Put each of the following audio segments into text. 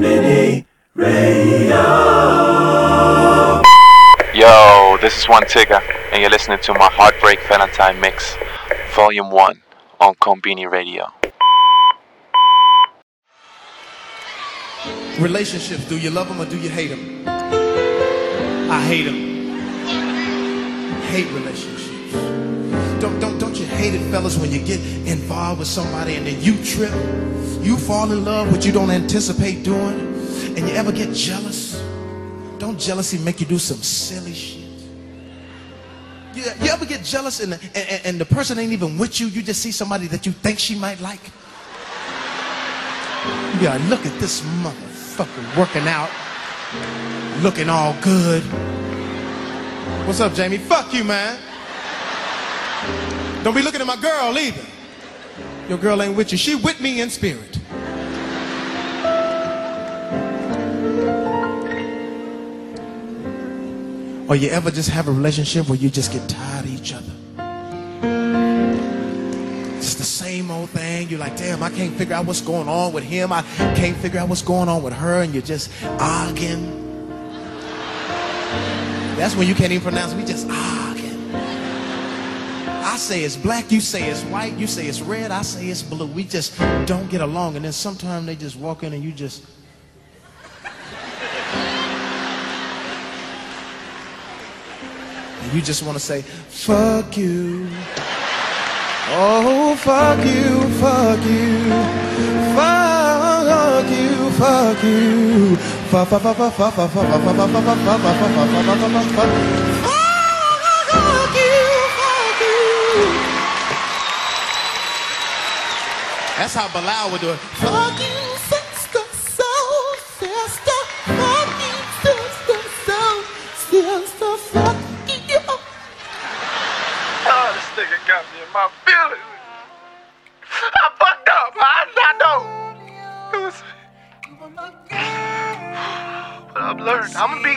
Konbini Radio. Yo, this is Wantigga, and you're listening to my Heartbreak Valentine mix, Volume 1, on Konbini Radio. Relationships, do you love them or do you hate them? I hate them. Hate relationships. Don't, don't, don't you hate it, fellas, when you get involved with somebody and then you trip? You fall in love, what you don't anticipate doing, and you ever get jealous? Don't jealousy make you do some silly shit? You, you ever get jealous and the, and, and the person ain't even with you? You just see somebody that you think she might like? Gotta look at this motherfucker working out, looking all good. What's up, Jamie? Fuck you, man. Don't be looking at my girl either. Your girl ain't with you. She with me in spirit. Or you ever just have a relationship where you just get tired of each other? It's the same old thing. You're like, damn, I can't figure out what's going on with him. I can't figure out what's going on with her, and you're just arguing. That's when you can't even pronounce. We just arguing. I say it's black, you say it's white, you say it's red, I say it's blue. We just don't get along, and then sometimes they just walk in and you just. You just want to say, fuck you. Oh, fuck you, fuck you. Fuck you, fuck you. Fuck, fuck, fuck, fuck, fuck, fuck, fuck, fuck, fuck, fuck, fuck, fuck, fuck, fuck, fuck, fuck, fuck, That's how Bilal would do it. Fuck you, sister, soul, sister. Fuck you, sister, soul, sister. Fuck you. Oh, this nigga got me in my feelings. I fucked up. I, I know. It was. But I've learned. I'm gonna be.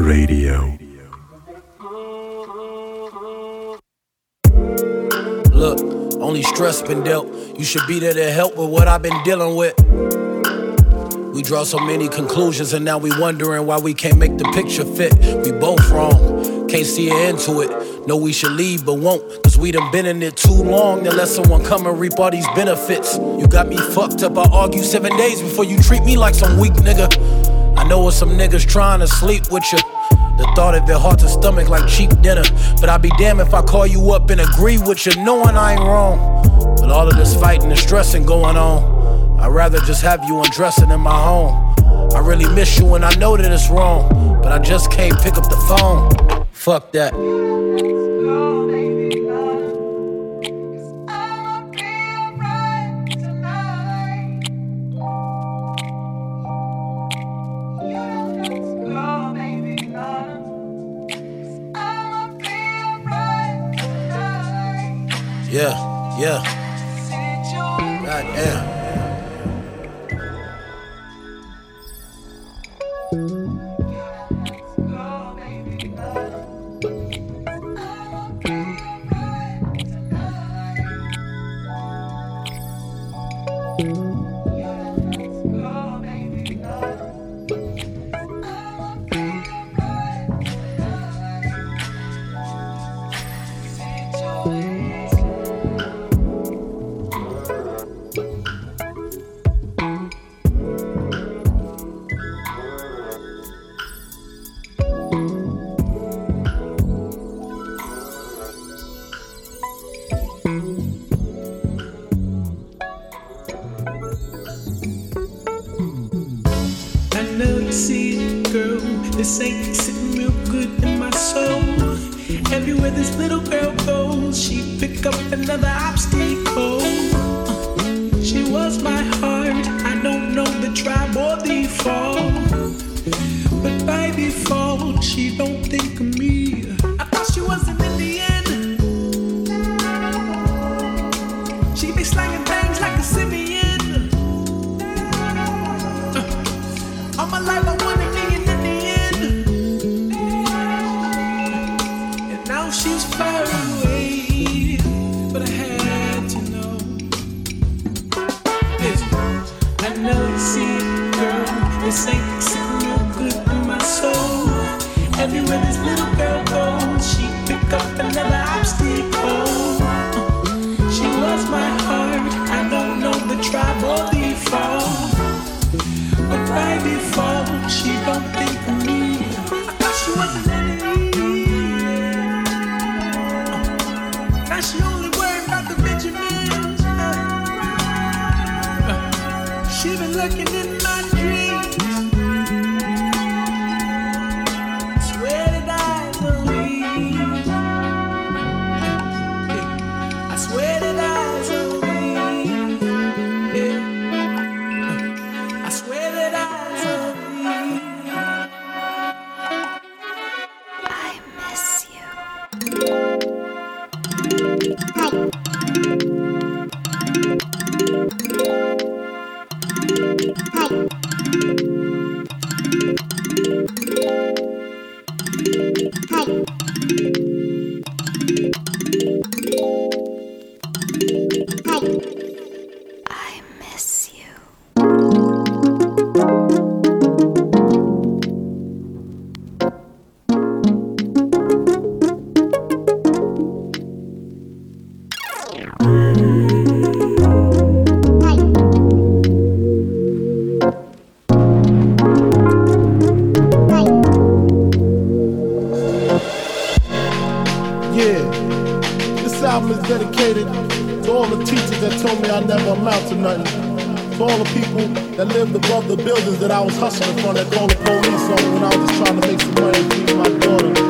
Radio. Look, only stress been dealt. You should be there to help with what I've been dealing with. We draw so many conclusions and now we wondering why we can't make the picture fit. We both wrong, can't see an end to it. Know we should leave but won't, cause we done been in it too long to let someone come and reap all these benefits. You got me fucked up, I argue seven days before you treat me like some weak nigga. I know it's some niggas trying to sleep with you. The thought of it hard to stomach like cheap dinner. But I'd be damned if I call you up and agree with you, knowing I ain't wrong. With all of this fighting and stressing going on, I'd rather just have you undressing in my home. I really miss you and I know that it's wrong, but I just can't pick up the phone. Fuck that. Everywhere this little girl goes, she pick up another obstacle. She my heart. I don't know the. But she don't think of me. I thought she was only worried about the Benjamins. She been looking in dedicated to all the teachers that told me I never amount to nothing. To all the people that lived above the buildings that I was hustling from that called the police on when I was just trying to make some money to feed my daughter.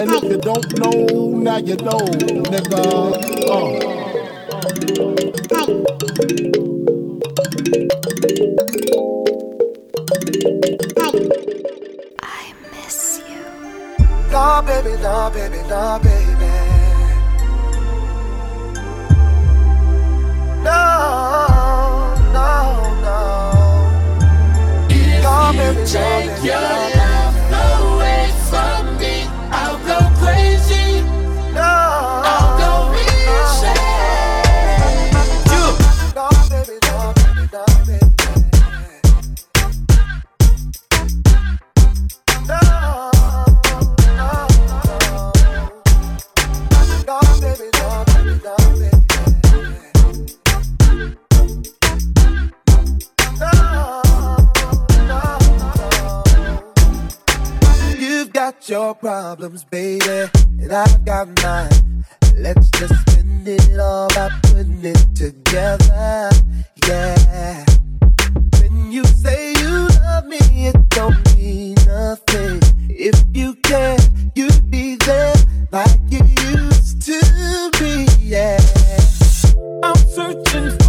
And if you don't know, now you know, nigga. Uh. I miss you. Nah, baby, nah, baby, nah, baby. No, no, no. Nah, baby, nah, baby, nah, baby. No, your problems, baby, and I've got mine. Let's just spend it all by putting it together. Yeah. When you say you love me, it don't mean nothing. If you care, you'd be there like you used to be. Yeah. I'm searching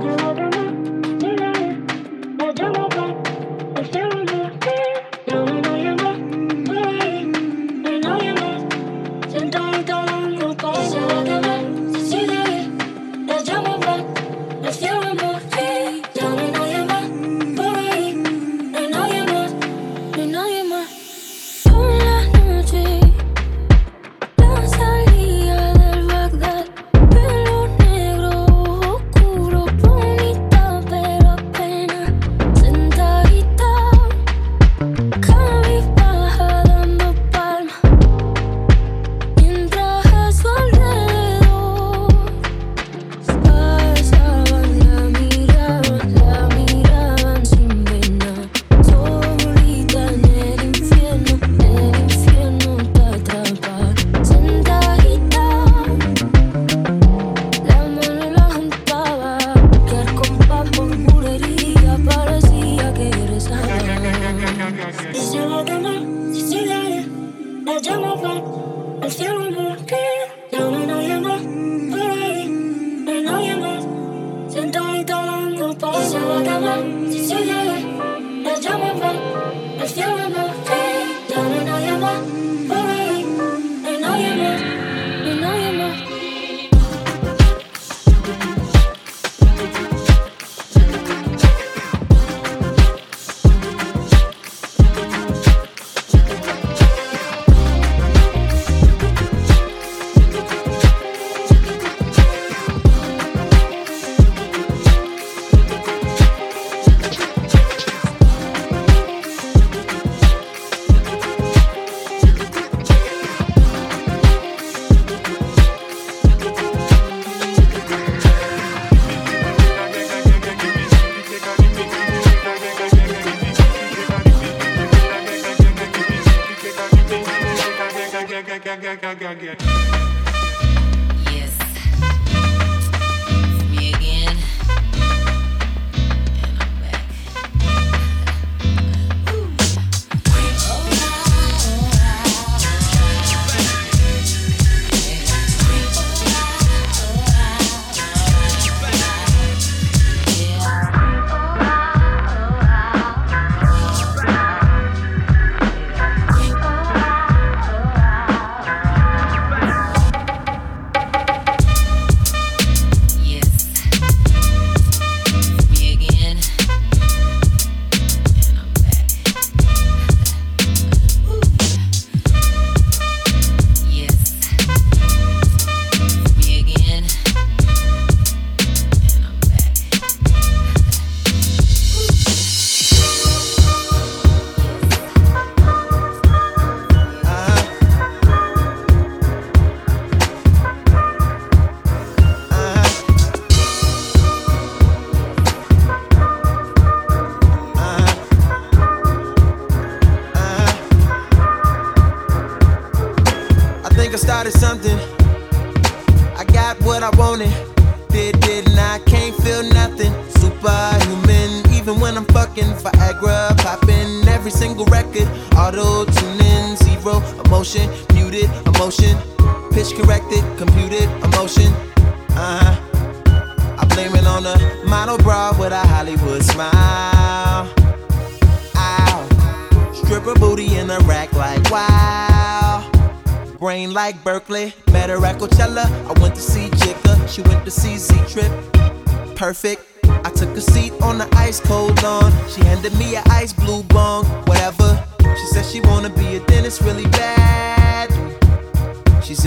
do, you do.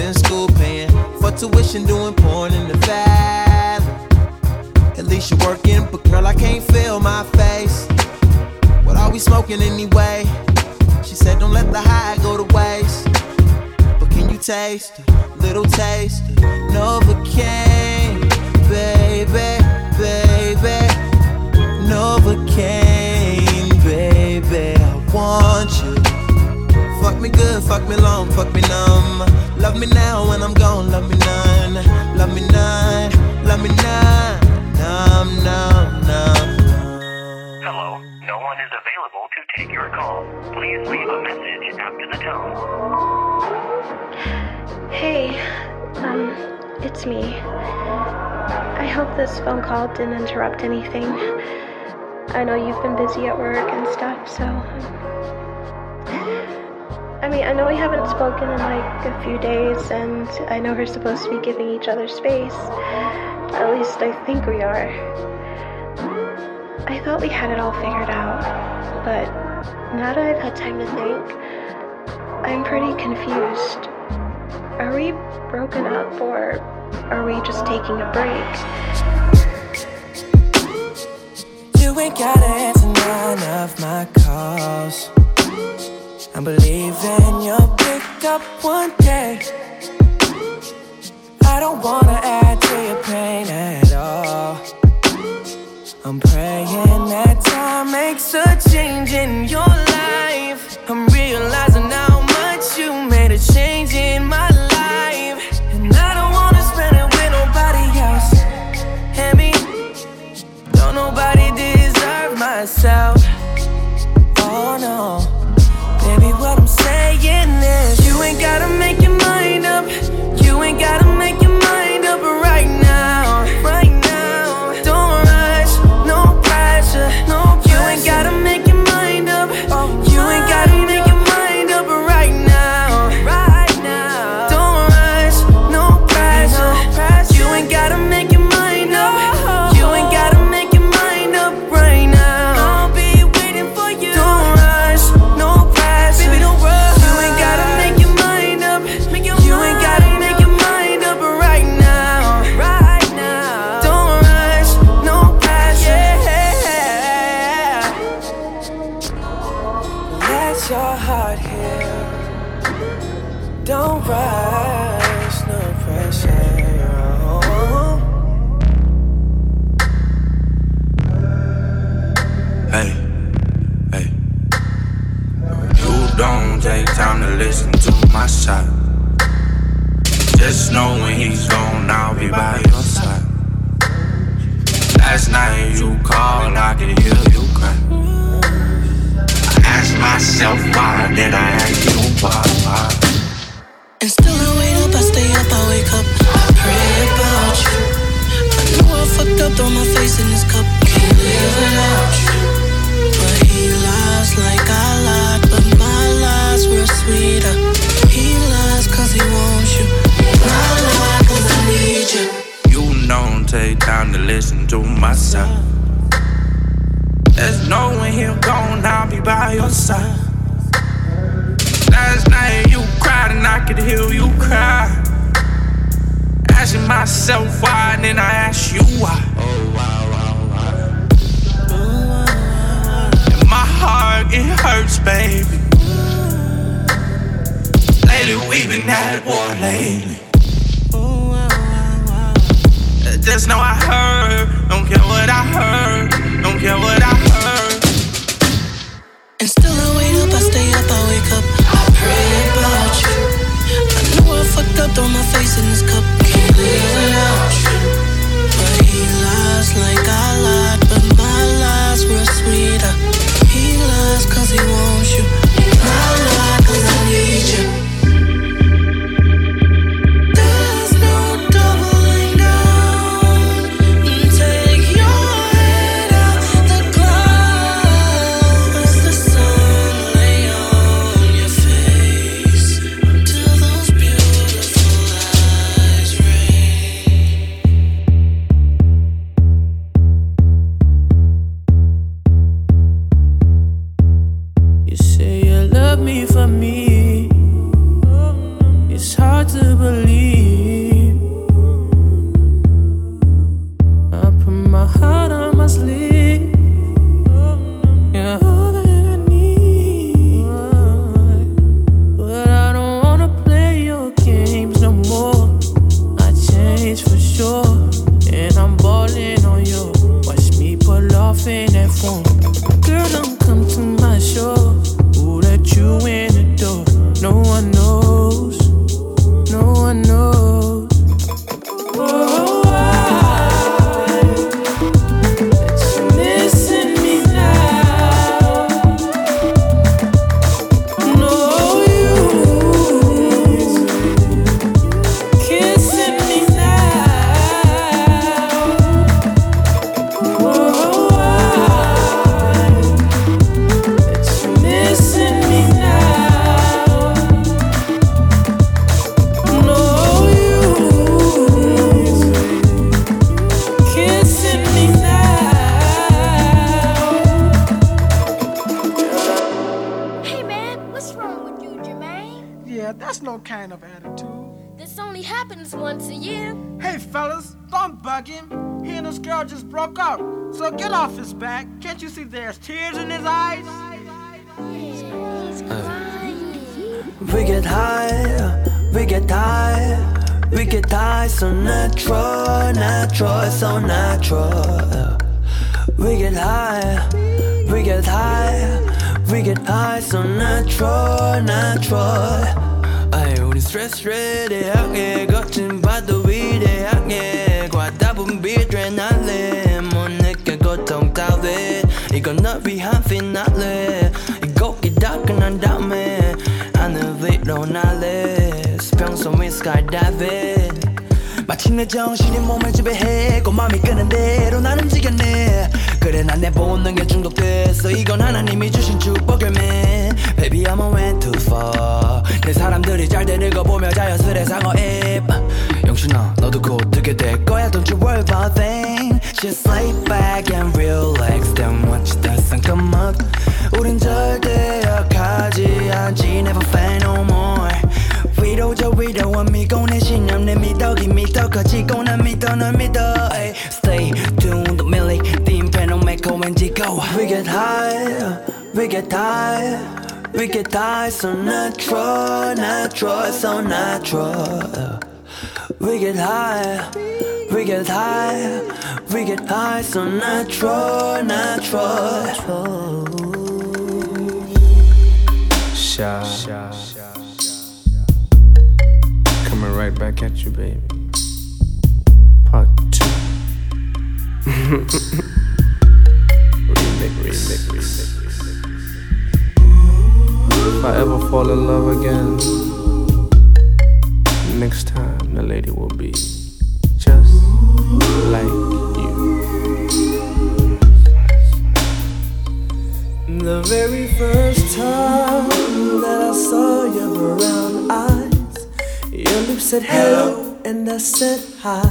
in school paying for tuition, doing porn in the fab. At least you're working, but girl, I can't feel my face. What are we smoking anyway? She said, don't let the high go to waste. But can you taste a little taste? Novocaine, baby, baby. Novocaine, baby, I want you me good, fuck me long, fuck me numb. Love me now when I'm gone, love me none. Love me none, love me none. Numb, numb, numb. Hello, no one is available to take your call. Please leave a message after the tone. Hey, um, it's me. I hope this phone call didn't interrupt anything. I know you've been busy at work and stuff, so I mean, I know we haven't spoken in like a few days, and I know we're supposed to be giving each other space. At least I think we are. I thought we had it all figured out, but now that I've had time to think, I'm pretty confused. Are we broken up or are we just taking a break? You ain't gotta answer none of my calls. I'm believing you'll pick up one day. I don't wanna add to your pain at all. I'm praying that time makes a change in your life. Don't rush, no pressure. Hey, hey. You don't take time to listen to my side. Just know when he's gone, I'll be by your side. Last night you called, I could hear you cry. I asked myself why, then I asked you why, why. And still I wait up, I stay up, I wake up, I pray about you. I know I fucked up, throw my face in this cup, can't live without you. But he lies like I lied, but my lies were sweeter. He lies cause he wants you, I lie I need you. You don't take time to listen to my side. There's no when he'll gone, I'll be by your side. Last night you cried and I could hear you cry. Asking myself why, and then I ask you why. Oh, wow, wow, wow. In my heart, it hurts, baby. Lately, we've been at war lately. Just know I heard, don't care what I heard, 이건 널 위한 피날레 이 곡이 다 끝난 다음에 하늘 위로 날래. 수평선 위 스카이다이빙 마침내 정신이 몸을 지배해 고맘이 끄는 대로 난 움직였네. 그래 난 내 본능에 중독됐어. 이건 하나님이 주신 축복일매 Baby I'm a went too far. 내 사람들이 잘 되는 거 보며 자연스레 상어입 영신아 너도 곧 듣게 될 거야. Don't you worry about thing Just lay back and relax Then come up 우린 절대 약하지 않지 Never fail no more 위로저 위로와 미고 내 신념 내 미덕이 미더 커지고 난 믿어 널 믿어 ay. Stay tuned 밀리 띵패는 메고 왠지 go We get high We get high We get high so natural natural so natural We get high we get high We get high so natural natural Shy. Coming right back at you, baby. Part two. remix, remix, remix. If I ever fall in love again, next time the lady will be like you. The very first time that I saw your brown eyes, your lips said hello and I said hi.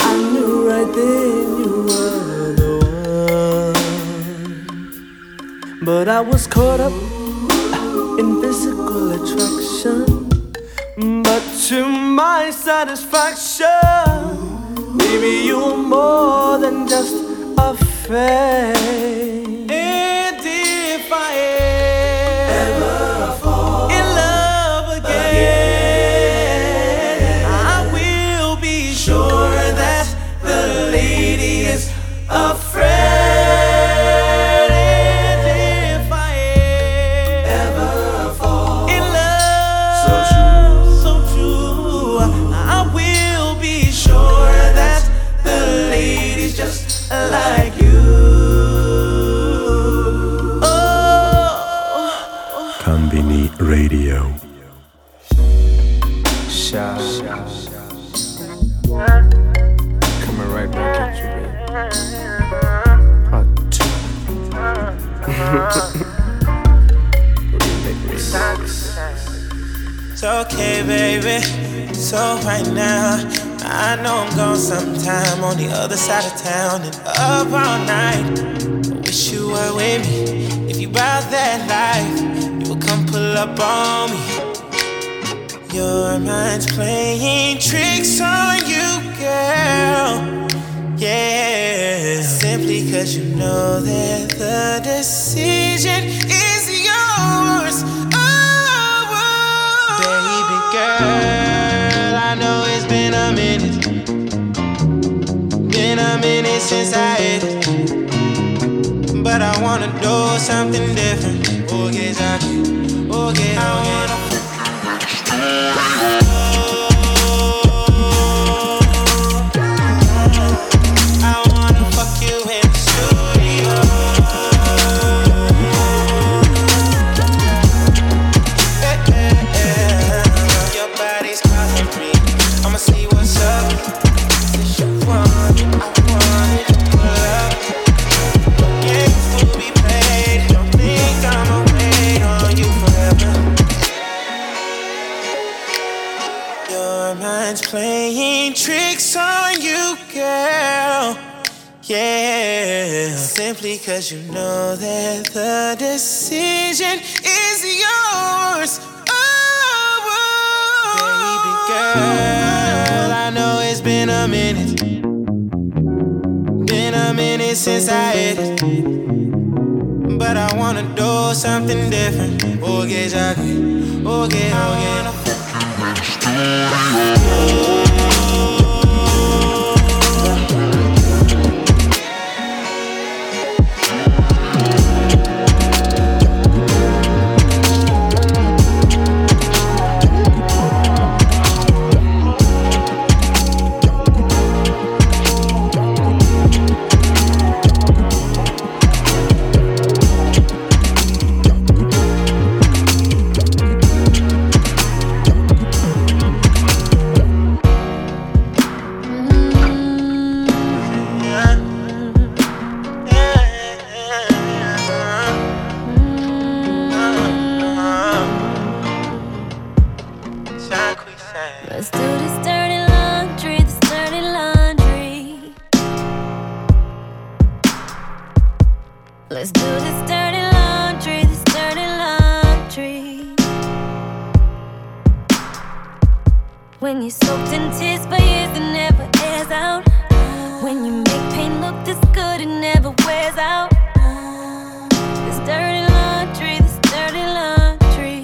I knew right then you were the one. But I was caught up in physical attraction. To my satisfaction, baby, you're more than just a fame. It's okay, baby. So right now, I know I'm gone sometime on the other side of town and up all night. I wish you were with me. If you bout that life, you would come pull up on me. Your mind's playing tricks on you, girl. Yeah. Simply cause you know that the decision is yours. Oh, baby girl, I know it's been a minute. Been a minute since I hit it. But I wanna do something different. Oh, yes, I Oh, yeah, I wanna. Mind's playing tricks on you, girl. Yeah. Simply cause you know that the decision is yours. Oh, baby Girl, I know it's been a minute. Been a minute since I hit it. But I wanna do something different. Okay, Jackie. Okay, okay. Let's dirty laundry, this dirty laundry. When you're soaked in tears for years, it never airs out. When you make pain look this good, it never wears out. This dirty laundry, this dirty laundry.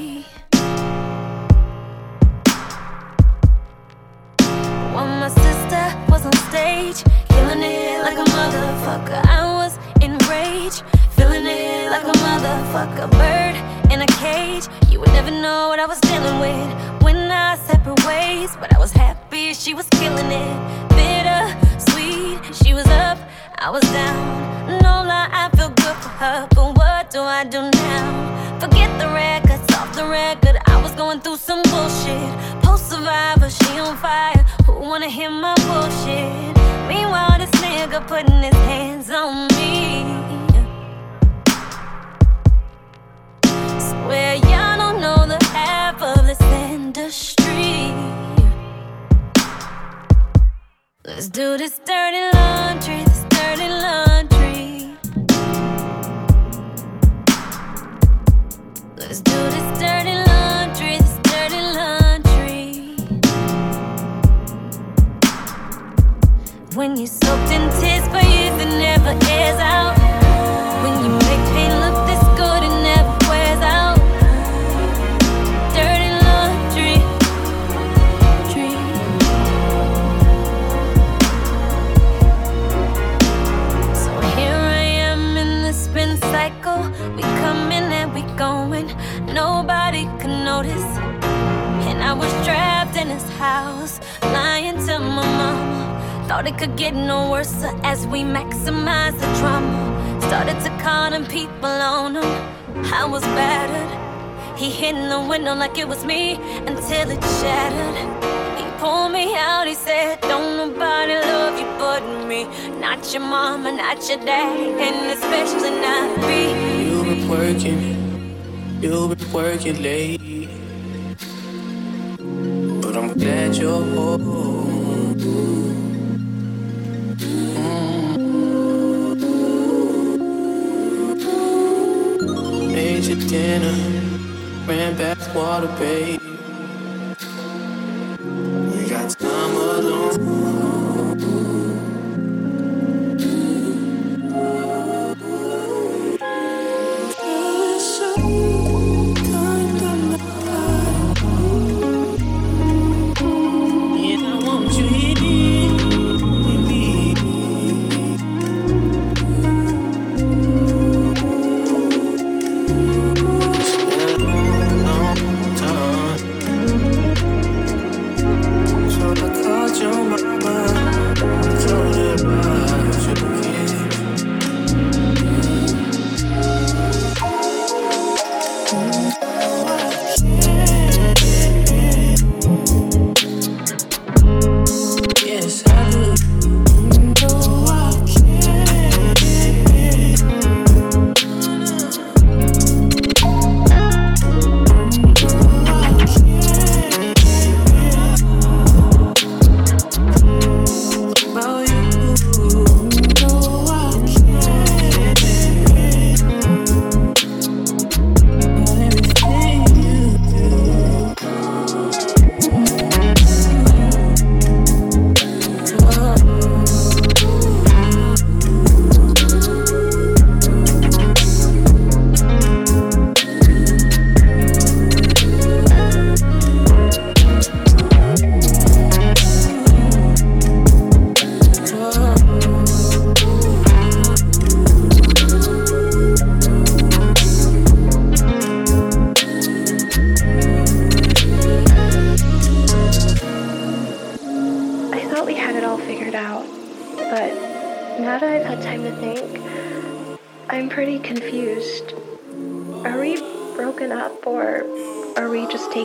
When my sister was on stage, killing it like a motherfucker, like a motherfucker. Bird in a cage, you would never know what I was dealing with when I separate ways. But I was happy she was killing it, bitter, sweet. She was up, I was down. No lie, I feel good for her, but what do I do now? Forget the records off the record. I was going through some bullshit. Post survivor, she on fire. Who wanna hear my bullshit? Meanwhile, this nigga putting his hands on me. Y'all don't know the half of this industry. Let's do this dirty laundry, this dirty laundry. Let's do this dirty laundry, this dirty laundry. When you're soaked in tears for years, it never airs out. When you make pain trapped in his house, lying to my mama. Thought it could get no worse as we maximize the drama. Started to call them people on him. I was battered. He hit in the window like it was me until it shattered. He pulled me out, he said, Don't nobody love you but me. Not your mama, not your dad, and especially not me. You've been working, you've been working late. Glad you're home. Mm. Made your dinner, ran back water, babe. We got time alone. And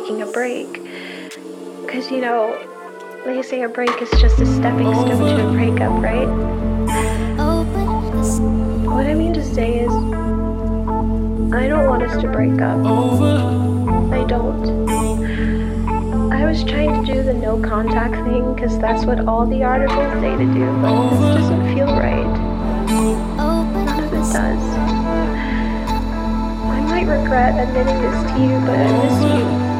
taking a break? Because, you know, they say a break is just a stepping stone to a breakup, right? What I mean to say is, I don't want us to break up. I don't. I was trying to do the no contact thing because that's what all the articles say to do, but this doesn't feel right. None of it does. I might regret admitting this to you, but I miss you.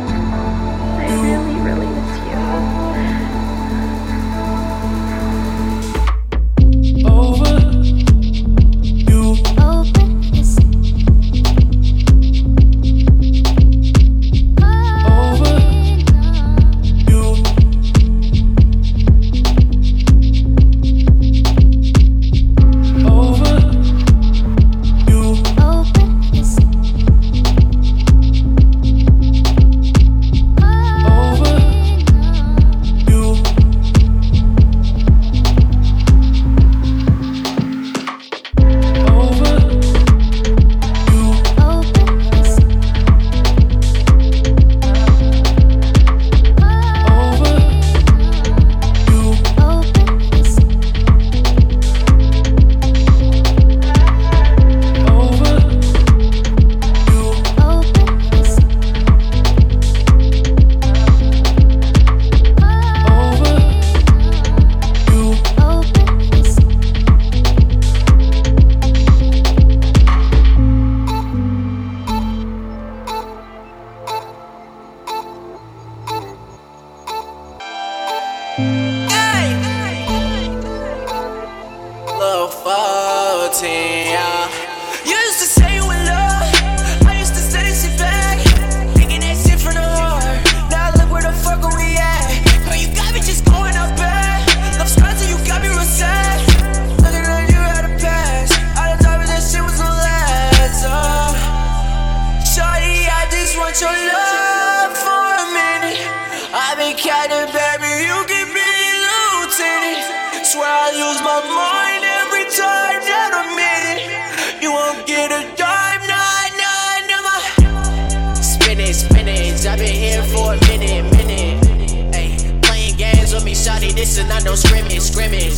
This is not no scrimmage, scrimmage.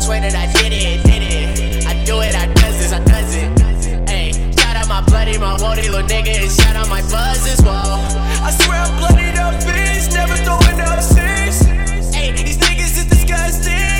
Swear that I did it, did it. I do it, I does this, I does it. Ay, shout out my bloody, my woody little nigga, and shout out my buzz as well. I swear I'm bloodied up, bitch, never throwing up six. Ay, these niggas is disgusting,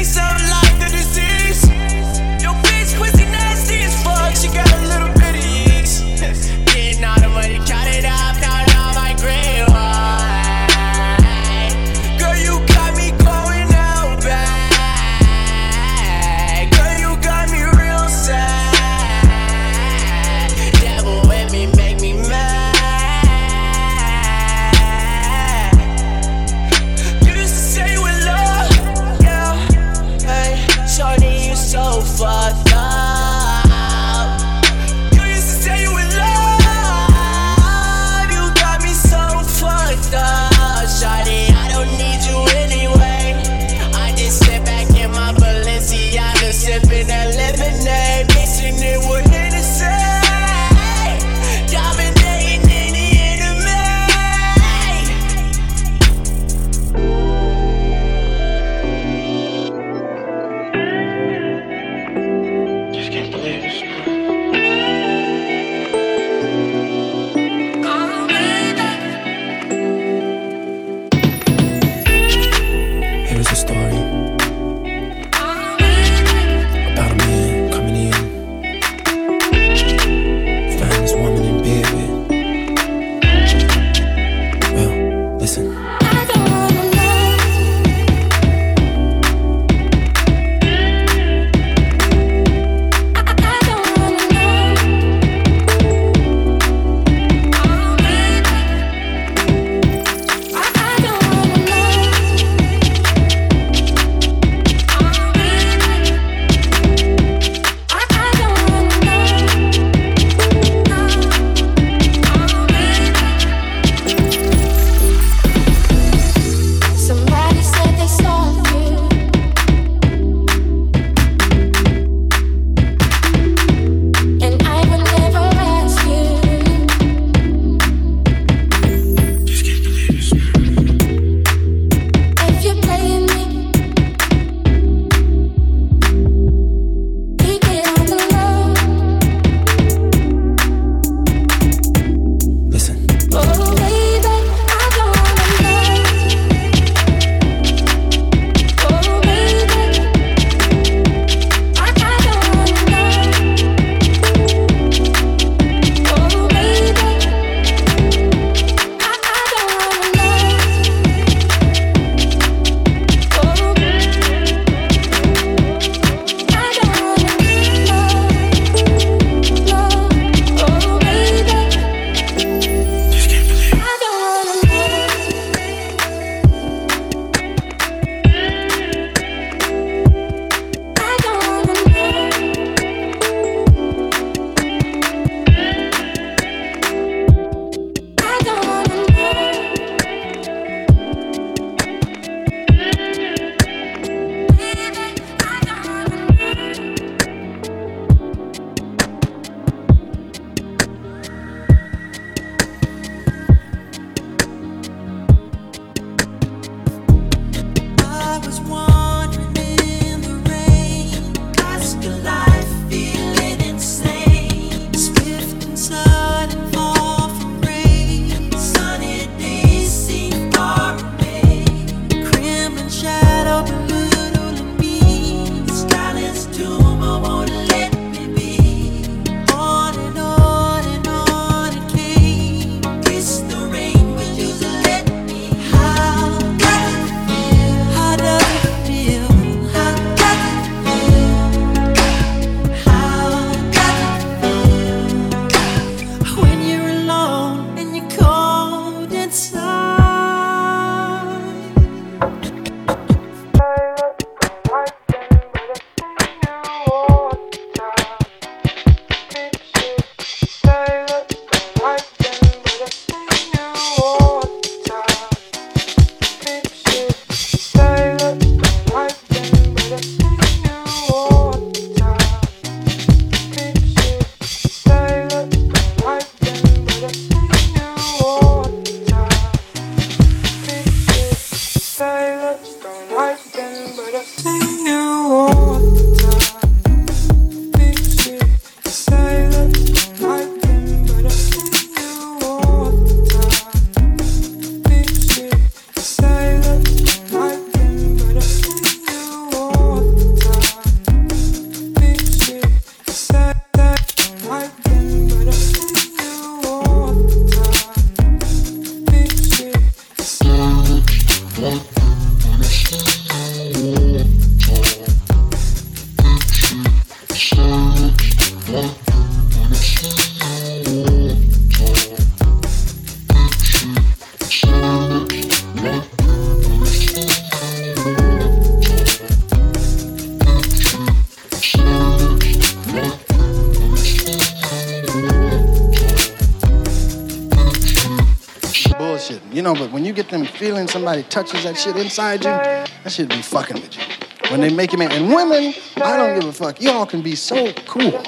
somebody touches that shit inside you, that shit be fucking with you. When they make you man, and women, I don't give a fuck. Y'all can be so cool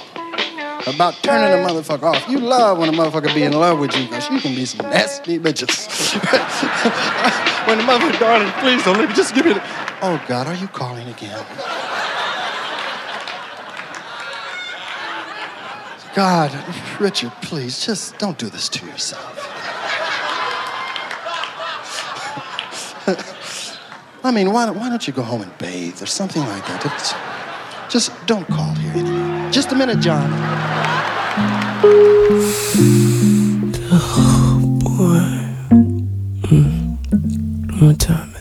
about turning a motherfucker off. You love when a motherfucker be in love with you, cause you can be some nasty bitches. when the motherfucker, darling, please don't let me. Just give me the. Oh God, are you calling again? God, Richard, please, just don't do this to yourself. I mean, why, why don't you go home and bathe or something like that? It's- just don't call here anymore. Just a minute, John. Oh boy. Mm. Time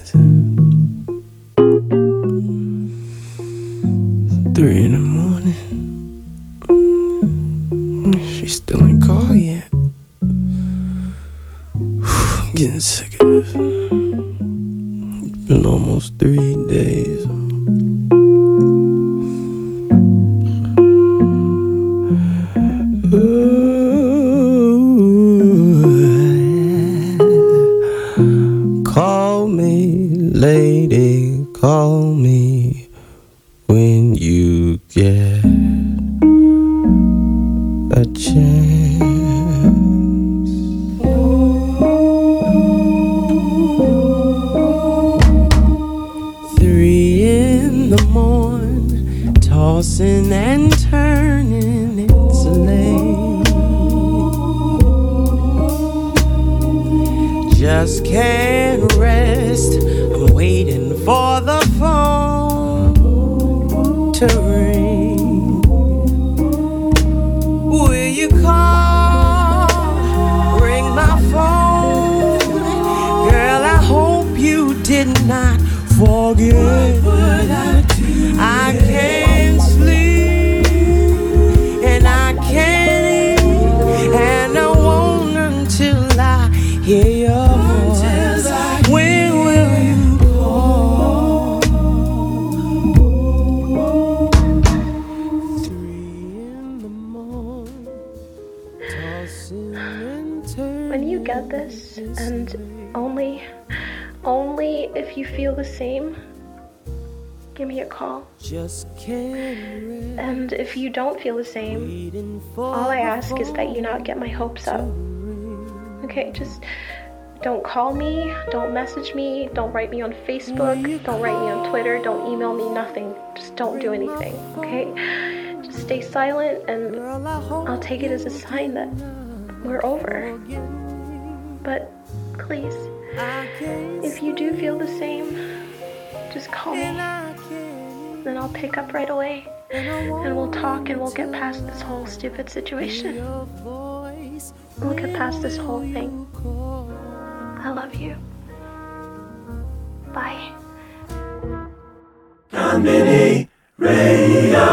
same, give me a call. Just And if you don't feel the same, all I ask is that you not get my hopes up. Okay, just don't call me, don't message me, don't write me on Facebook, don't write me on Twitter, don't email me, nothing. Just don't do anything, okay? Just stay silent and I'll take it as a sign that we're over. But please, if you do feel the same, just call me. Then I'll pick up right away. And we'll talk and we'll get past this whole stupid situation. We'll get past this whole thing. I love you. Bye. Conbini Radio.